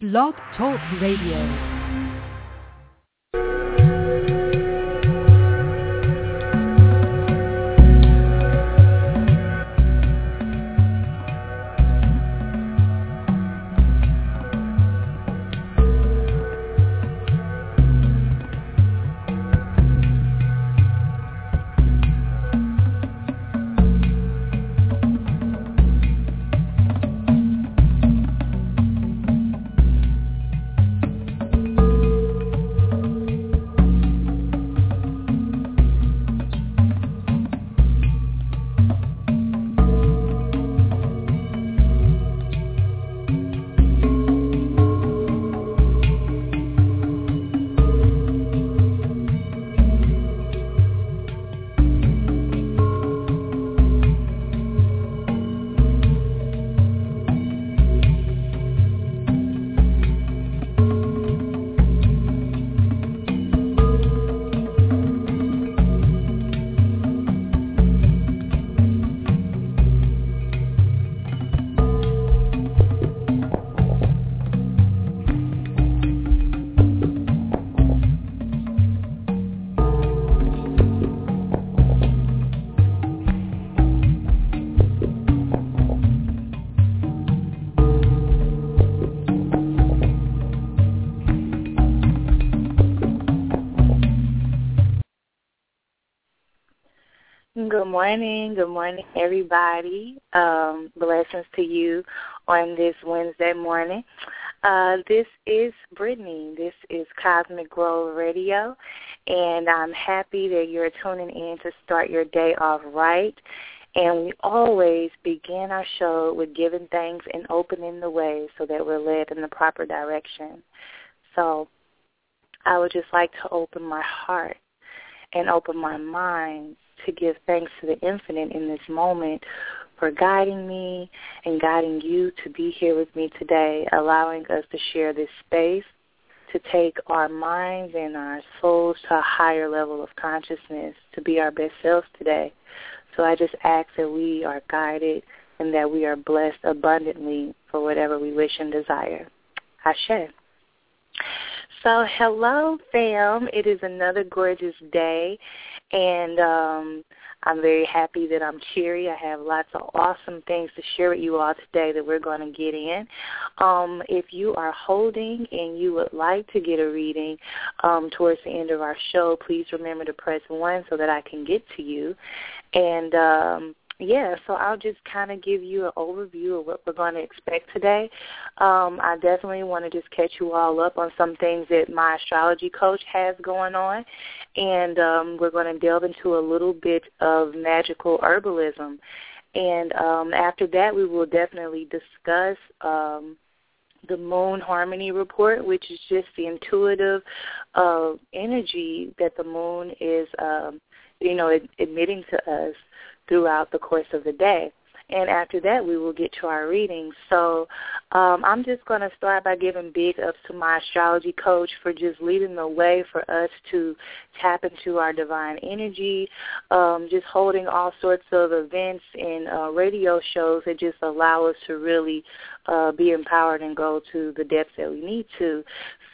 Blog Talk Radio. Morning. Good morning, everybody. Um, blessings to you on this Wednesday morning. Uh, this is Brittany. This is Cosmic Grove Radio, and I'm happy that you're tuning in to start your day off right. And we always begin our show with giving thanks and opening the way so that we're led in the proper direction. So I would just like to open my heart and open my mind to give thanks to the infinite in this moment for guiding me and guiding you to be here with me today, allowing us to share this space, to take our minds and our souls to a higher level of consciousness, to be our best selves today. So I just ask that we are guided and that we are blessed abundantly for whatever we wish and desire. Ashe. So hello, fam. It is another gorgeous day, and um, I'm very happy that I'm cheery. I have lots of awesome things to share with you all today that we're going to get in. Um, if you are holding and you would like to get a reading um, towards the end of our show, please remember to press 1 so that I can get to you. And um, yeah, so I'll just kind of give you an overview of what we're going to expect today. Um, I definitely want to just catch you all up on some things that my astrology coach has going on, and um, we're going to delve into a little bit of magical herbalism. And um, after that, we will definitely discuss um, the Moon Harmony Report, which is just the intuitive uh, energy that the moon is, um, you know, admitting to us throughout the course of the day. And after that, we will get to our readings. So um, I'm just going to start by giving big ups to my astrology coach for just leading the way for us to tap into our divine energy, um, just holding all sorts of events and uh, radio shows that just allow us to really uh, be empowered and go to the depths that we need to.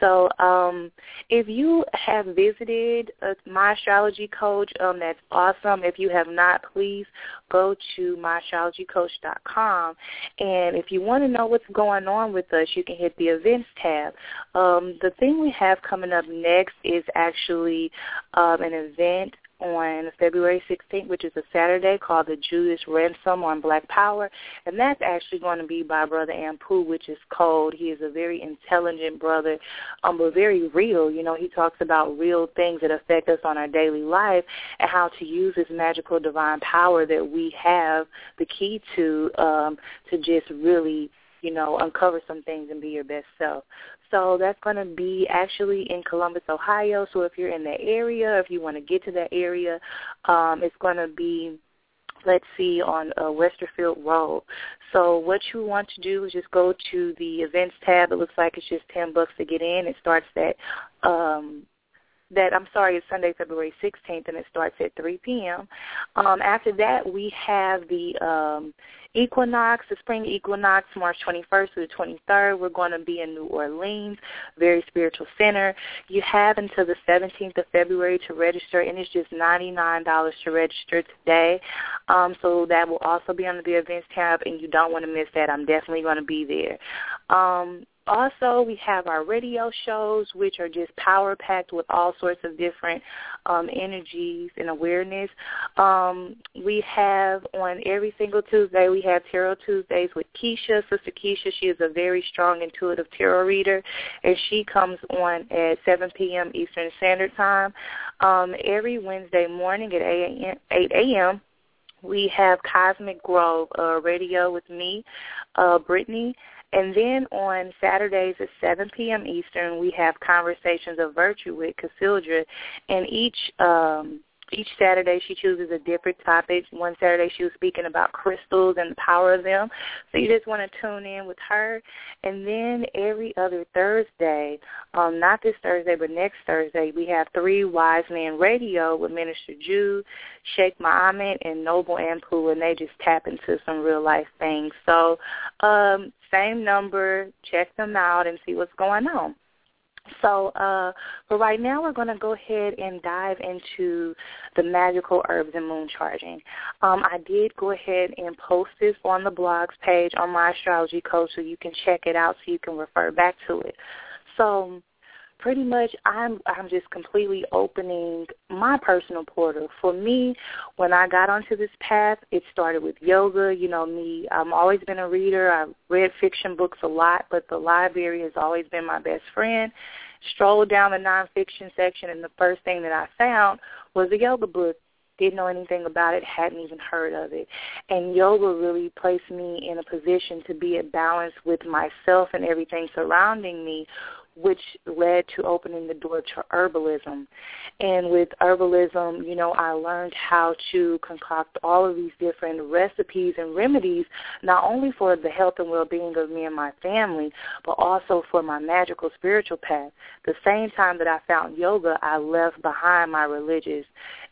So um, if you have visited uh, my astrology coach, um, that's awesome. If you have not, please go to myastrologycoach.com. And if you want to know what's going on with us, you can hit the events tab. Um, the thing we have coming up next is actually um, an event on February 16th, which is a Saturday, called the Judas Ransom on Black Power, and that's actually going to be by Brother Ampu, which is cold. He is a very intelligent brother, um, but very real. You know, he talks about real things that affect us on our daily life and how to use this magical divine power that we have, the key to um, to just really you know, uncover some things and be your best self. So that's going to be actually in Columbus, Ohio. So if you're in that area, if you want to get to that area, um, it's going to be let's see, on uh, Westerville Road. So what you want to do is just go to the events tab. It looks like it's just ten bucks to get in. It starts at um, that I'm sorry, it's Sunday, February 16th, and it starts at 3 p.m. Um, after that, we have the um, equinox, the spring equinox, March 21st to the 23rd. We're going to be in New Orleans, very spiritual center. You have until the 17th of February to register, and it's just $99 to register today. Um, so that will also be under the events tab, and you don't want to miss that. I'm definitely going to be there. Um, also, we have our radio shows, which are just power packed with all sorts of different um, energies and awareness. Um, we have on every single Tuesday, we have Tarot Tuesdays with Keisha, Sister Keisha. She is a very strong intuitive tarot reader, and she comes on at 7 p.m. Eastern Standard Time. Um, every Wednesday morning at 8 a.m., we have Cosmic Grove uh, radio with me, uh, Brittany, and then on Saturdays at 7 p.m. Eastern, we have Conversations of Virtue with Cassandra. And each um, each Saturday she chooses a different topic. One Saturday she was speaking about crystals and the power of them. So you just want to tune in with her. And then every other Thursday, um, not this Thursday but next Thursday, we have Three Wise Men Radio with Minister Jude, Sheikh Muhammad, and Noble Ampu, and they just tap into some real life things. So um, same number, check them out and see what's going on. So, uh, but right now we're going to go ahead and dive into the magical herbs and moon charging. Um, I did go ahead and post this on the blogs page on my astrology coach so you can check it out so you can refer back to it. So pretty much I'm I'm just completely opening my personal portal. For me, when I got onto this path, it started with yoga. You know me, I've always been a reader. I've read fiction books a lot, but the library has always been my best friend. Strolled down the nonfiction section, and the first thing that I found was a yoga book didn't know anything about it, hadn't even heard of it. And yoga really placed me in a position to be at balance with myself and everything surrounding me, which led to opening the door to herbalism. And with herbalism, you know, I learned how to concoct all of these different recipes and remedies, not only for the health and well-being of me and my family, but also for my magical spiritual path. The same time that I found yoga, I left behind my religious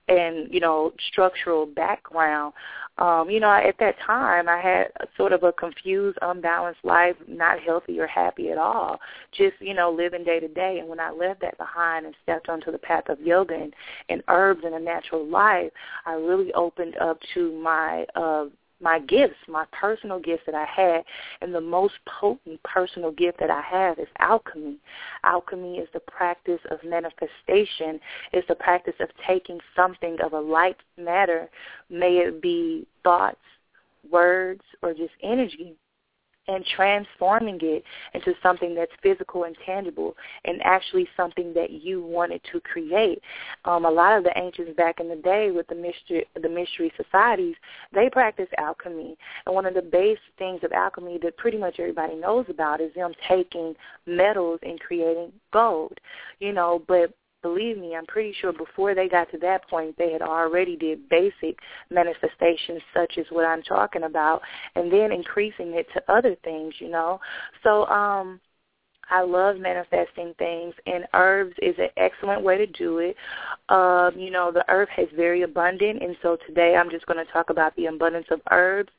and you know structural background. Um you know at that time i had sort of a confused unbalanced life not healthy or happy at all just you know living day to day. And when i left that behind and stepped onto the path of yoga and, and herbs and a natural life i really opened up to my uh my gifts, my personal gifts that I had, and the most potent personal gift that I have is alchemy. Alchemy is the practice of manifestation. It's the practice of taking something of a light matter, may it be thoughts, words, or just energy, and transforming it into something that's physical and tangible and actually something that you wanted to create. Um, a lot of the ancients back in the day with the mystery, the mystery societies, they practiced alchemy. And one of the base things of alchemy that pretty much everybody knows about is them taking metals and creating gold. You know, but believe me, I'm pretty sure before they got to that point, they had already did basic manifestations such as what I'm talking about, and then increasing it to other things, you know. So, um, I love manifesting things, and herbs is an excellent way to do it. Um, you know, the earth is very abundant, and so today I'm just going to talk about the abundance of herbs.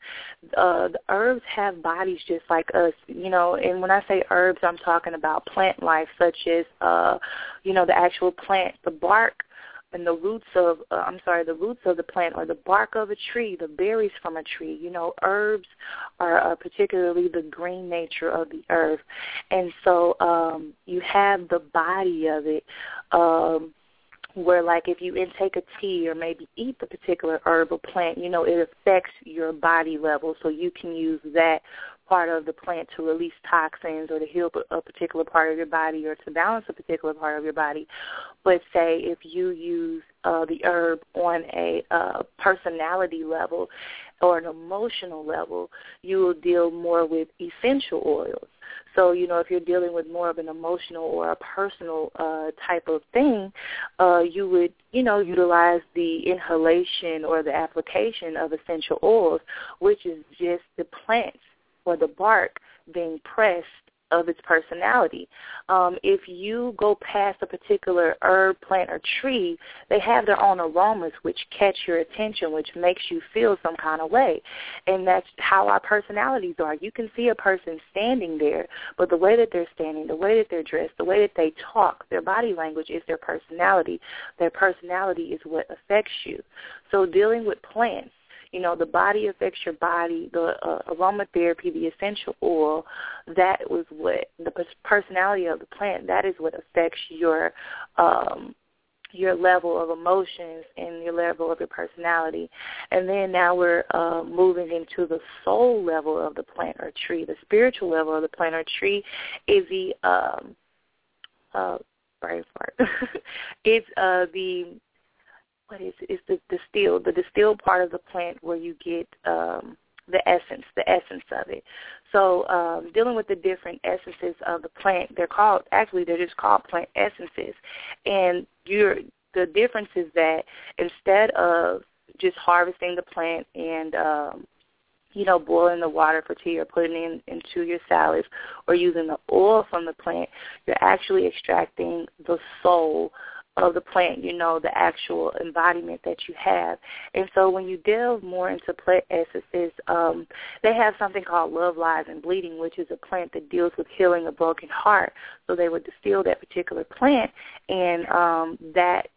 Uh, the herbs have bodies just like us, you know, and when I say herbs, I'm talking about plant life, such as, uh, you know, the actual plant, the bark, and the roots of uh, I'm sorry, the roots of the plant or the bark of a tree, the berries from a tree. You know, herbs are uh, particularly the green nature of the earth, and so um, you have the body of it. Um, where like if you intake a tea or maybe eat the particular herb or plant, you know, it affects your body level. So you can use that part of the plant to release toxins or to heal a particular part of your body or to balance a particular part of your body. But say if you use uh, the herb on a uh, personality level or an emotional level, you will deal more with essential oils. So, you know, if you're dealing with more of an emotional or a personal uh, type of thing, uh, you would, you know, utilize the inhalation or the application of essential oils, which is just the plants or the bark being pressed of its personality. Um, if you go past a particular herb, plant, or tree, they have their own aromas which catch your attention, which makes you feel some kind of way. And that's how our personalities are. You can see a person standing there, but the way that they're standing, the way that they're dressed, the way that they talk, their body language is their personality. Their personality is what affects you. So dealing with plants, you know, the body affects your body, the uh, aromatherapy, the essential oil, that was what the personality of the plant, that is what affects your um your level of emotions and your level of your personality. And then now we're uh, moving into the soul level of the plant or tree. The spiritual level of the plant or tree is the um, uh, brain it's uh, the what is it? It's the distilled, the distilled part of the plant where you get um, the essence, the essence of it. So um, dealing with the different essences of the plant, they're called actually they're just called plant essences, and you're the difference is that instead of just harvesting the plant and um, you know, boiling the water for tea or putting it in into your salads or using the oil from the plant, you're actually extracting the soul of the plant, you know, the actual embodiment that you have. And so when you delve more into plant essences, um, they have something called love, lies, and bleeding, which is a plant that deals with healing a broken heart. So they would distill that particular plant, and um, that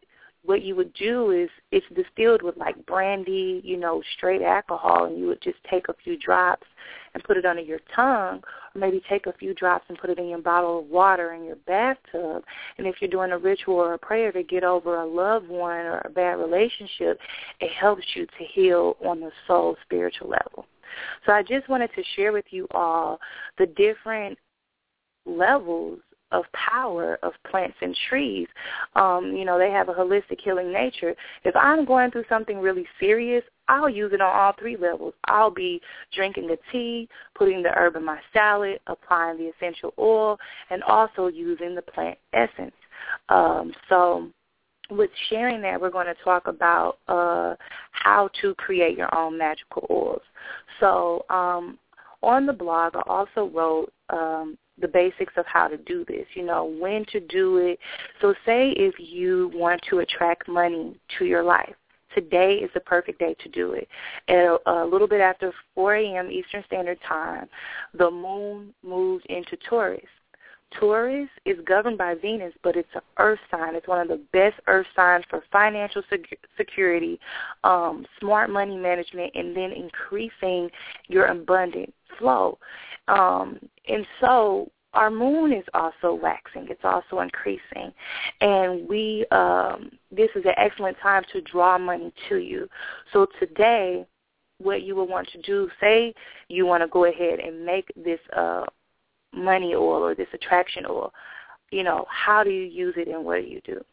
what you would do is it's distilled with like brandy, you know, straight alcohol, and you would just take a few drops and put it under your tongue, or maybe take a few drops and put it in your bottle of water in your bathtub. And if you're doing a ritual or a prayer to get over a loved one or a bad relationship, it helps you to heal on the soul spiritual level. So I just wanted to share with you all the different levels of power of plants and trees. Um, you know, they have a holistic healing nature. If I'm going through something really serious, I'll use it on all three levels. I'll be drinking the tea, putting the herb in my salad, applying the essential oil, and also using the plant essence. Um, so with sharing that, we're going to talk about uh, how to create your own magical oils. So um, on the blog, I also wrote um, the basics of how to do this, you know, when to do it. So say if you want to attract money to your life, today is the perfect day to do it. At a, little bit after 4 a.m. Eastern Standard Time, the moon moves into Taurus. Taurus is governed by Venus, but it's an earth sign. It's one of the best earth signs for financial security, um, smart money management, and then increasing your abundant flow. Um, and so our moon is also waxing. It's also increasing. And we um, this is an excellent time to draw money to you. So today, what you will want to do, say you want to go ahead and make this uh, money oil or this attraction oil, you know, how do you use it and what do you do?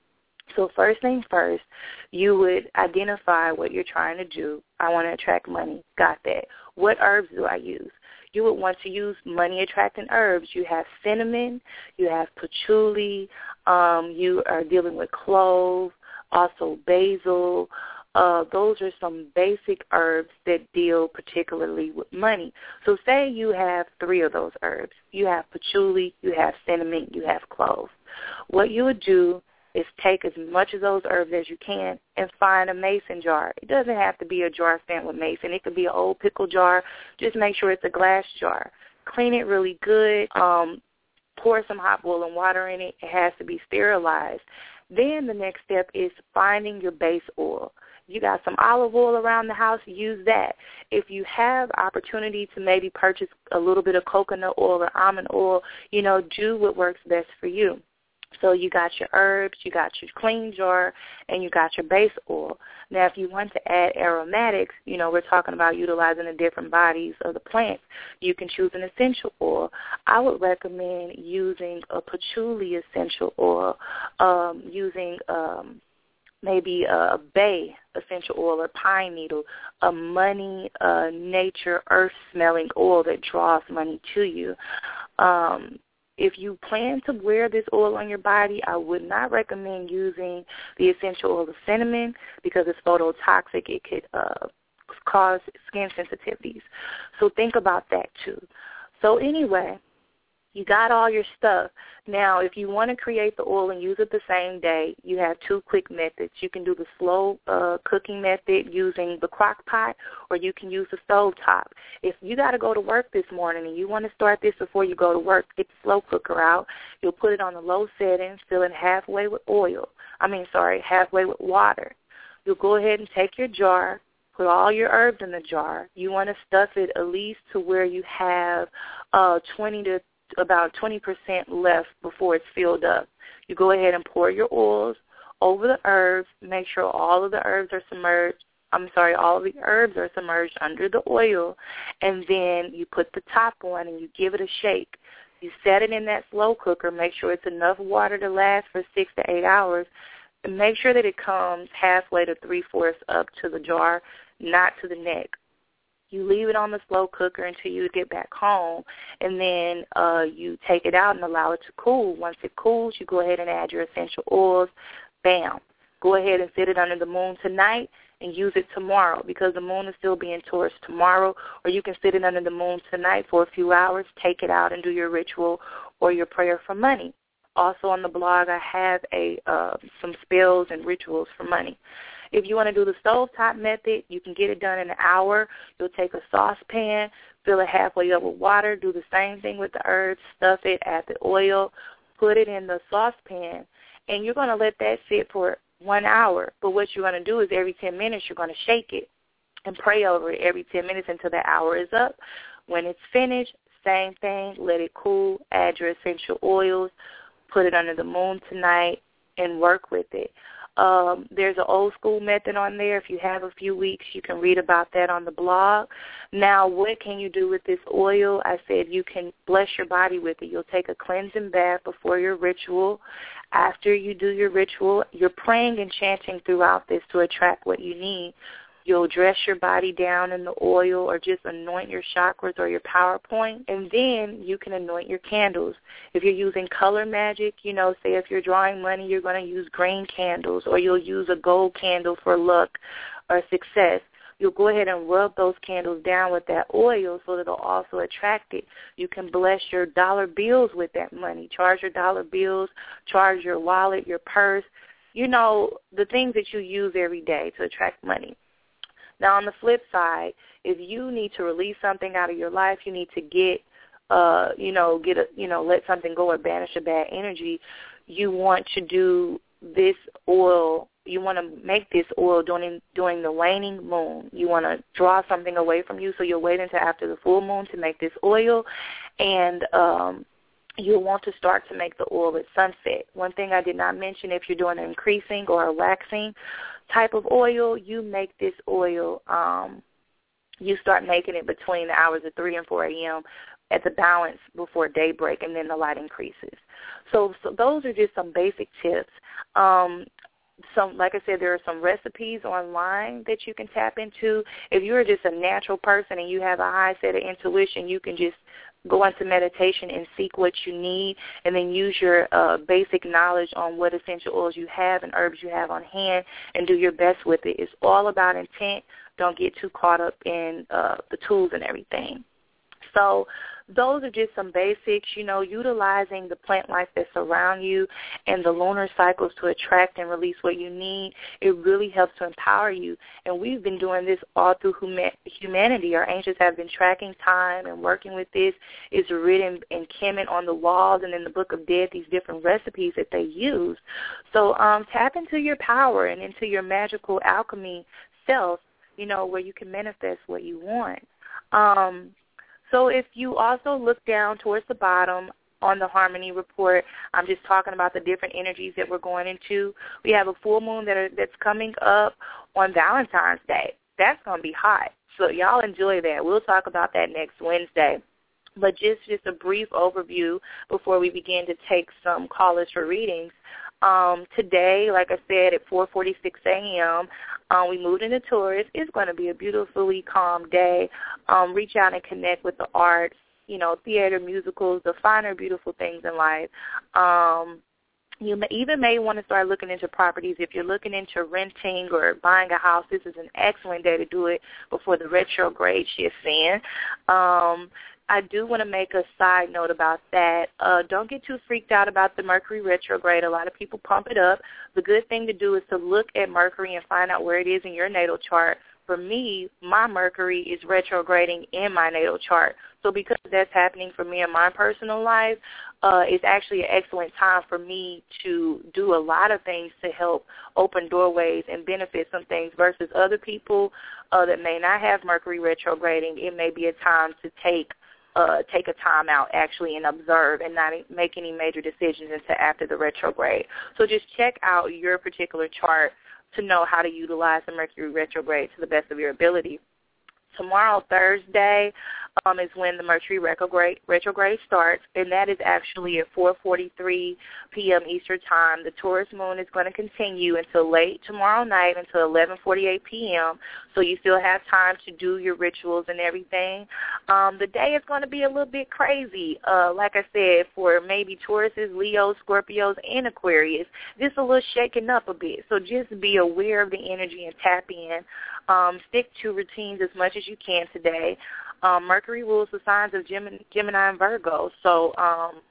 So first things first, you would identify what you're trying to do. I want to attract money. Got that. What herbs do I use? You would want to use money attracting herbs. You have cinnamon, you have patchouli, um, you are dealing with clove, also basil. Uh, those are some basic herbs that deal particularly with money. So say you have three of those herbs. You have patchouli, you have cinnamon, you have clove. What you would do is take as much of those herbs as you can and find a mason jar. It doesn't have to be a jar stamped with mason. It could be an old pickle jar. Just make sure it's a glass jar. Clean it really good. Um, pour some hot boiling water in it. It has to be sterilized. Then the next step is finding your base oil. You got some olive oil around the house, use that. If you have opportunity to maybe purchase a little bit of coconut oil or almond oil, you know, do what works best for you. So you got your herbs, you got your clean jar, and you got your base oil. Now, if you want to add aromatics, you know, we're talking about utilizing the different bodies of the plant. You can choose an essential oil. I would recommend using a patchouli essential oil, um, using um, maybe a bay essential oil or pine needle, a money, uh, nature, earth-smelling oil that draws money to you. Um, if you plan to wear this oil on your body, I would not recommend using the essential oil of cinnamon because it's phototoxic. It could uh, cause skin sensitivities. So think about that too. So anyway, you got all your stuff. Now, if you want to create the oil and use it the same day, you have two quick methods. You can do the slow uh, cooking method using the crock pot, or you can use the stove top. If you got to go to work this morning and you want to start this before you go to work, get the slow cooker out. You'll put it on the low setting, fill it halfway with oil. I mean, sorry, halfway with water. You'll go ahead and take your jar, put all your herbs in the jar. You want to stuff it at least to where you have uh, 20 to about 20% left before it's filled up. You go ahead and pour your oils over the herbs. Make sure all of the herbs are submerged. I'm sorry, all of the herbs are submerged under the oil, and then you put the top on and you give it a shake. You set it in that slow cooker. Make sure it's enough water to last for six to eight hours. And make sure that it comes halfway to three-fourths up to the jar, not to the neck. You leave it on the slow cooker until you get back home, and then uh, you take it out and allow it to cool. Once it cools, you go ahead and add your essential oils. Bam. Go ahead and sit it under the moon tonight and use it tomorrow because the moon is still being Taurus tomorrow, or you can sit it under the moon tonight for a few hours, take it out and do your ritual or your prayer for money. Also on the blog, I have a uh, some spells and rituals for money. If you want to do the stovetop method, you can get it done in an hour. You'll take a saucepan, fill it halfway up with water, do the same thing with the herbs, stuff it, add the oil, put it in the saucepan, and you're going to let that sit for one hour. But what you're going to do is every 10 minutes you're going to shake it and pray over it every 10 minutes until the hour is up. When it's finished, same thing, let it cool, add your essential oils, put it under the moon tonight, and work with it. Um, there's an old school method on there. If you have a few weeks, you can read about that on the blog. Now, what can you do with this oil? I said you can bless your body with it. You'll take a cleansing bath before your ritual. After you do your ritual, you're praying and chanting throughout this to attract what you need. You'll dress your body down in the oil or just anoint your chakras or your power point. And then you can anoint your candles. If you're using color magic, you know, say if you're drawing money, you're going to use green candles or you'll use a gold candle for luck or success. You'll go ahead and rub those candles down with that oil so that it'll also attract it. You can bless your dollar bills with that money. Charge your dollar bills, charge your wallet, your purse, you know, the things that you use every day to attract money. Now, on the flip side, if you need to release something out of your life, you need to get, uh, you know, get a, you know, let something go or banish a bad energy. You want to do this oil. You want to make this oil during during the waning moon. You want to draw something away from you, so you'll wait until after the full moon to make this oil, and um, you'll want to start to make the oil at sunset. One thing I did not mention, if you're doing an increasing or a waxing, type of oil, you make this oil, um, you start making it between the hours of 3 and 4 a.m. at the balance before daybreak, and then the light increases. So, so those are just some basic tips. Um, some like I said, there are some recipes online that you can tap into. If you're just a natural person and you have a high set of intuition, you can just go into meditation and seek what you need and then use your uh, basic knowledge on what essential oils you have and herbs you have on hand and do your best with it. It's all about intent. Don't get too caught up in uh, the tools and everything. So those are just some basics, you know, utilizing the plant life that's around you and the lunar cycles to attract and release what you need. It really helps to empower you. And we've been doing this all through humanity. Our ancients have been tracking time and working with this. It's written in Kemet on the walls and in the Book of Dead, these different recipes that they use. So um, tap into your power and into your magical alchemy self, you know, where you can manifest what you want. Um, so if you also look down towards the bottom on the Harmony Report, I'm just talking about the different energies that we're going into. We have a full moon that are, that's coming up on Valentine's Day. That's going to be hot. So y'all enjoy that. We'll talk about that next Wednesday. But just just a brief overview before we begin to take some callers for readings. Um, today, like I said, at 4:46 a.m., um, we moved into Taurus. It's going to be a beautifully calm day. Um, reach out and connect with the arts, you know, theater, musicals, the finer, beautiful things in life. Um, you may, even may want to start looking into properties. If you're looking into renting or buying a house, this is an excellent day to do it before the retrograde shifts in. Um, I do want to make a side note about that. Uh, don't get too freaked out about the Mercury retrograde. A lot of people pump it up. The good thing to do is to look at Mercury and find out where it is in your natal chart. For me, my Mercury is retrograding in my natal chart. So because that's happening for me in my personal life, uh, it's actually an excellent time for me to do a lot of things to help open doorways and benefit some things versus other people uh, that may not have Mercury retrograding. It may be a time to take uh, take a time out actually and observe and not make any major decisions until after the retrograde. So just check out your particular chart to know how to utilize the Mercury retrograde to the best of your ability. Tomorrow, Thursday, um, is when the Mercury retrograde, retrograde starts, and that is actually at 4:43 p.m. Eastern Time. The Taurus moon is going to continue until late tomorrow night, until 11:48 p.m. So you still have time to do your rituals and everything. Um, the day is going to be a little bit crazy, uh, like I said, for maybe Tauruses, Leos, Scorpios, and Aquarius. Just a little shaken up a bit. So just be aware of the energy and tap in. Um, stick to routines as much as you can today. Um, Mercury rules the signs of Gemini, Gemini and Virgo, so um,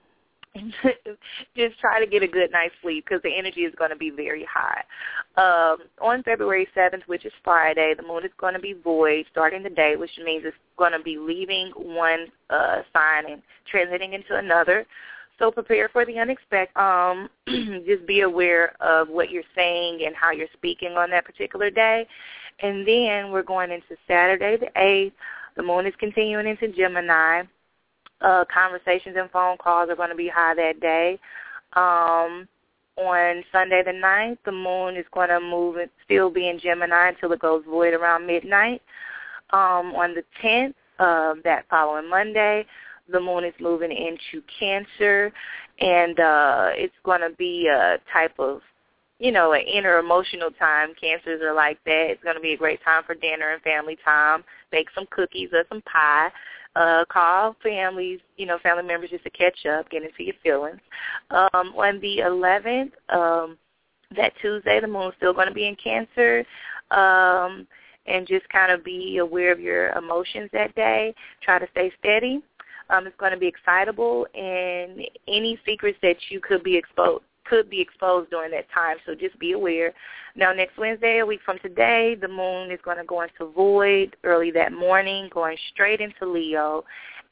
just try to get a good night's sleep because the energy is going to be very high. Um, on February 7th, which is Friday, the moon is going to be void starting the day, which means it's going to be leaving one uh, sign and transiting into another. So prepare for the unexpected. Um, just be aware of what you're saying and how you're speaking on that particular day. And then we're going into Saturday the 8th. The moon is continuing into Gemini. Uh, conversations and phone calls are going to be high that day. Um, on Sunday the 9th, the moon is going to move and still be in Gemini until it goes void around midnight. Um, on the 10th, uh, that following Monday, the moon is moving into Cancer, and uh, it's going to be a type of you know, an inner emotional time. Cancers are like that. It's going to be a great time for dinner and family time. Bake some cookies or some pie. Uh, call families, you know, family members just to catch up, get into your feelings. Um, on the 11th, um, that Tuesday, the moon's still going to be in Cancer. Um, and just kind of be aware of your emotions that day. Try to stay steady. Um, it's going to be excitable, and any secrets that you could be exposed could be exposed during that time, so just be aware. Now, next Wednesday, a week from today, the moon is going to go into void early that morning, going straight into Leo,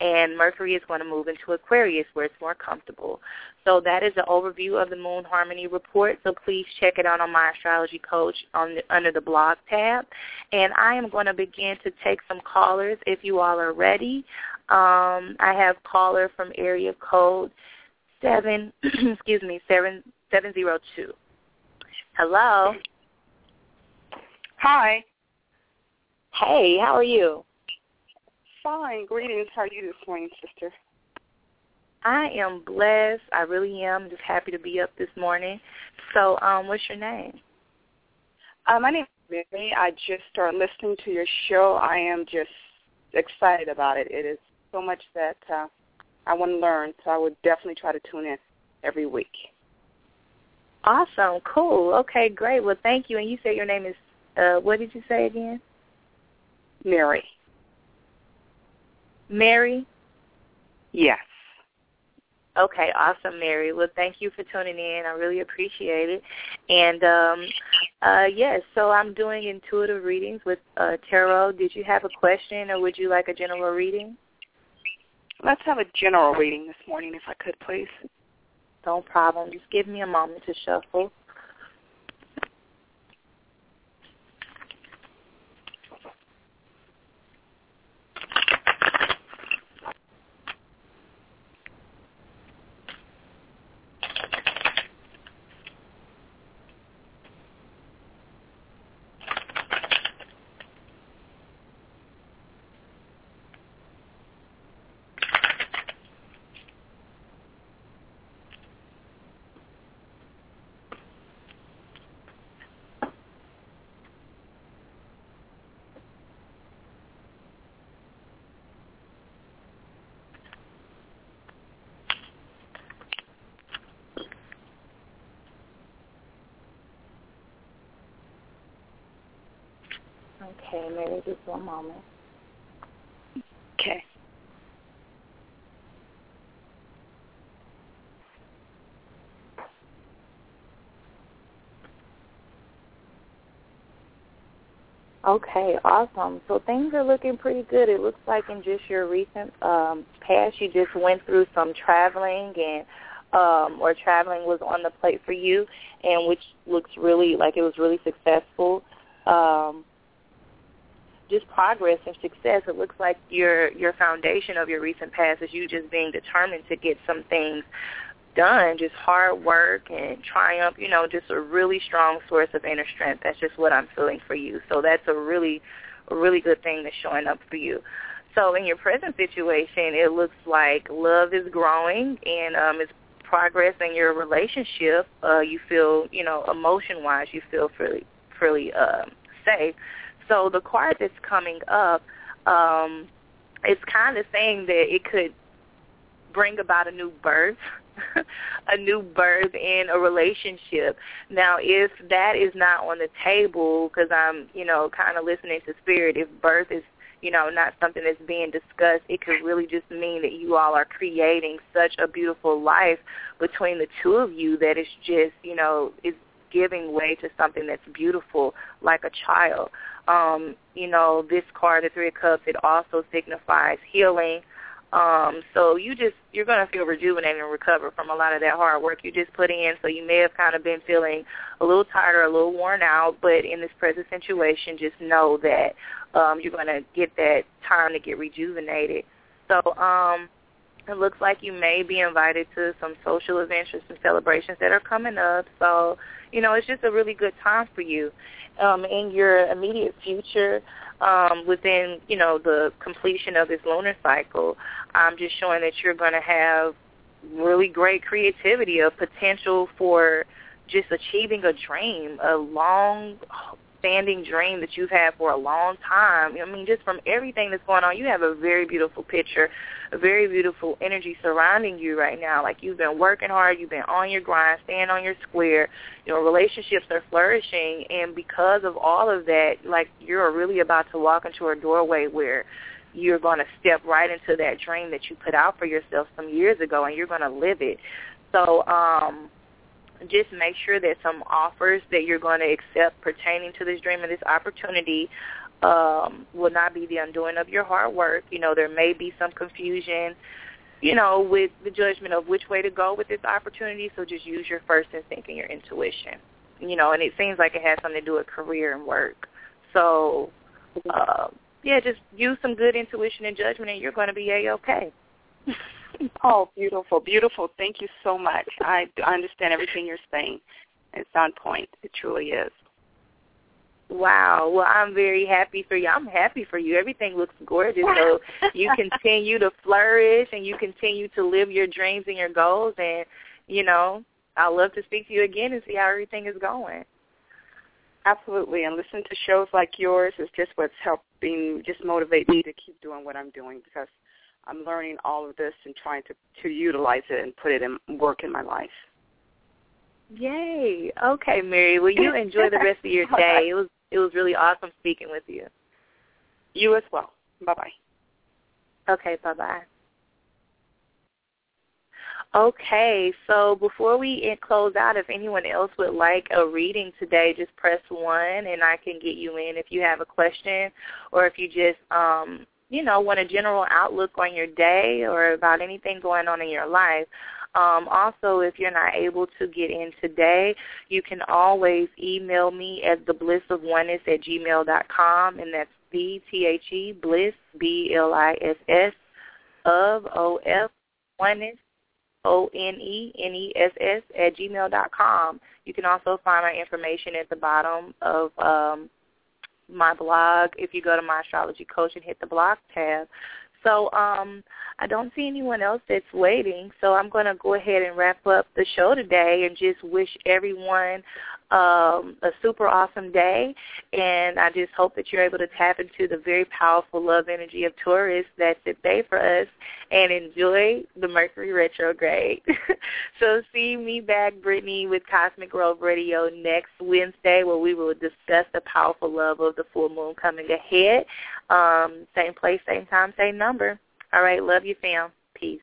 and Mercury is going to move into Aquarius where it's more comfortable. So that is an overview of the Moon Harmony Report. So please check it out on my astrology coach on the, under the blog tab. And I am going to begin to take some callers if you all are ready. Um, I have caller from area code seven, excuse me, seven seven zero two. Hello. Hi. Hey, how are you? Fine. Greetings. How are you this morning, sister? I am blessed. I really am. Just happy to be up this morning. So, um, what's your name? Uh, my name is Mary. I just started listening to your show. I am just excited about it. It is so much that uh, I want to learn, so I would definitely try to tune in every week. Awesome, cool. Okay, great. Well, thank you. And you said your name is uh, what did you say again? Mary. Mary. Yes. Okay, awesome, Mary. Well, thank you for tuning in. I really appreciate it. And um, uh, yes, so I'm doing intuitive readings with uh, tarot. Did you have a question, or would you like a general reading? Let's have a general reading this morning, if I could, please. No problem. Just give me a moment to shuffle. Okay, maybe just one moment. Okay. Okay, awesome. So things are looking pretty good. It looks like in just your recent um, past, you just went through some traveling and um, or traveling was on the plate for you, and which looks really like it was really successful. Um, just progress and success. It looks like your your foundation of your recent past is you just being determined to get some things done, just hard work and triumph, you know, just a really strong source of inner strength. That's just what I'm feeling for you. So that's a really a really good thing that's showing up for you. So in your present situation, it looks like love is growing and um it's progress in your relationship. Uh you feel, you know, emotion wise you feel fairly fairly um safe. So the card that's coming up, um, it's kind of saying that it could bring about a new birth a new birth in a relationship. Now, if that is not on the table, because I'm, you know, kind of listening to spirit, if birth is, you know, not something that's being discussed, it could really just mean that you all are creating such a beautiful life between the two of you that it's just, you know, is giving way to something that's beautiful like a child. Um, you know, this card, the Three of Cups, it also signifies healing, um, so you just you're gonna feel rejuvenated and recover from a lot of that hard work you just put in. So you may have kind of been feeling a little tired or a little worn out, but in this present situation, just know that um, you're gonna get that time to get rejuvenated. So um, it looks like you may be invited to some social events or some celebrations that are coming up. So you know, it's just a really good time for you. Um, in your immediate future, um, within you know the completion of this lunar cycle, I'm just showing that you're going to have really great creativity, a potential for just achieving a dream, a long standing dream that you've had for a long time. I mean, just from everything that's going on, you have a very beautiful picture, a very beautiful energy surrounding you right now. Like you've been working hard, you've been on your grind, staying on your square. Your relationships are flourishing, and because of all of that, like you're really about to walk into a doorway where you're going to step right into that dream that you put out for yourself some years ago, and you're going to live it. So, um, just make sure that some offers that you're going to accept pertaining to this dream and this opportunity um, will not be the undoing of your hard work. You know, there may be some confusion, you know, with the judgment of which way to go with this opportunity. So just use your first instinct and your intuition. You know, and it seems like it has something to do with career and work. So, uh, yeah, just use some good intuition and judgment, and you're going to be a okay. oh, beautiful, beautiful. Thank you so much. I, I understand everything you're saying. It's on point. It truly is. Wow. Well, I'm very happy for you. I'm happy for you. Everything looks gorgeous. So you continue to flourish and you continue to live your dreams and your goals. And, you know, I'd love to speak to you again and see how everything is going. Absolutely. And listen to shows like yours is just what's helping just motivate me to keep doing what I'm doing because I'm learning all of this and trying to to utilize it and put it in work in my life. Yay! Okay, Mary. Well, you enjoy the rest of your day. It was it was really awesome speaking with you. You as well. Bye bye. Okay. Bye bye. Okay, so before we close out, if anyone else would like a reading today, just press one, and I can get you in if you have a question, or if you just um, you know, want a general outlook on your day or about anything going on in your life. Um, also, if you're not able to get in today, you can always email me at the bliss of oneness at gmail dot com, and that's B T H E bliss B L I S S of O F oneness O N E N E S S at gmail dot com. You can also find my information at the bottom of um, my blog if you go to my astrology coach and hit the blog tab. So um, I don't see anyone else that's waiting, so I'm going to go ahead and wrap up the show today and just wish everyone um, a super awesome day. And I just hope that you're able to tap into the very powerful love energy of Taurus that's at bay for us and enjoy the Mercury retrograde. so see me back, Brittany, with Cosmic Grove Radio next Wednesday where we will discuss the powerful love of the full moon coming ahead. Um, same place, same time, same number. All right, love you, fam.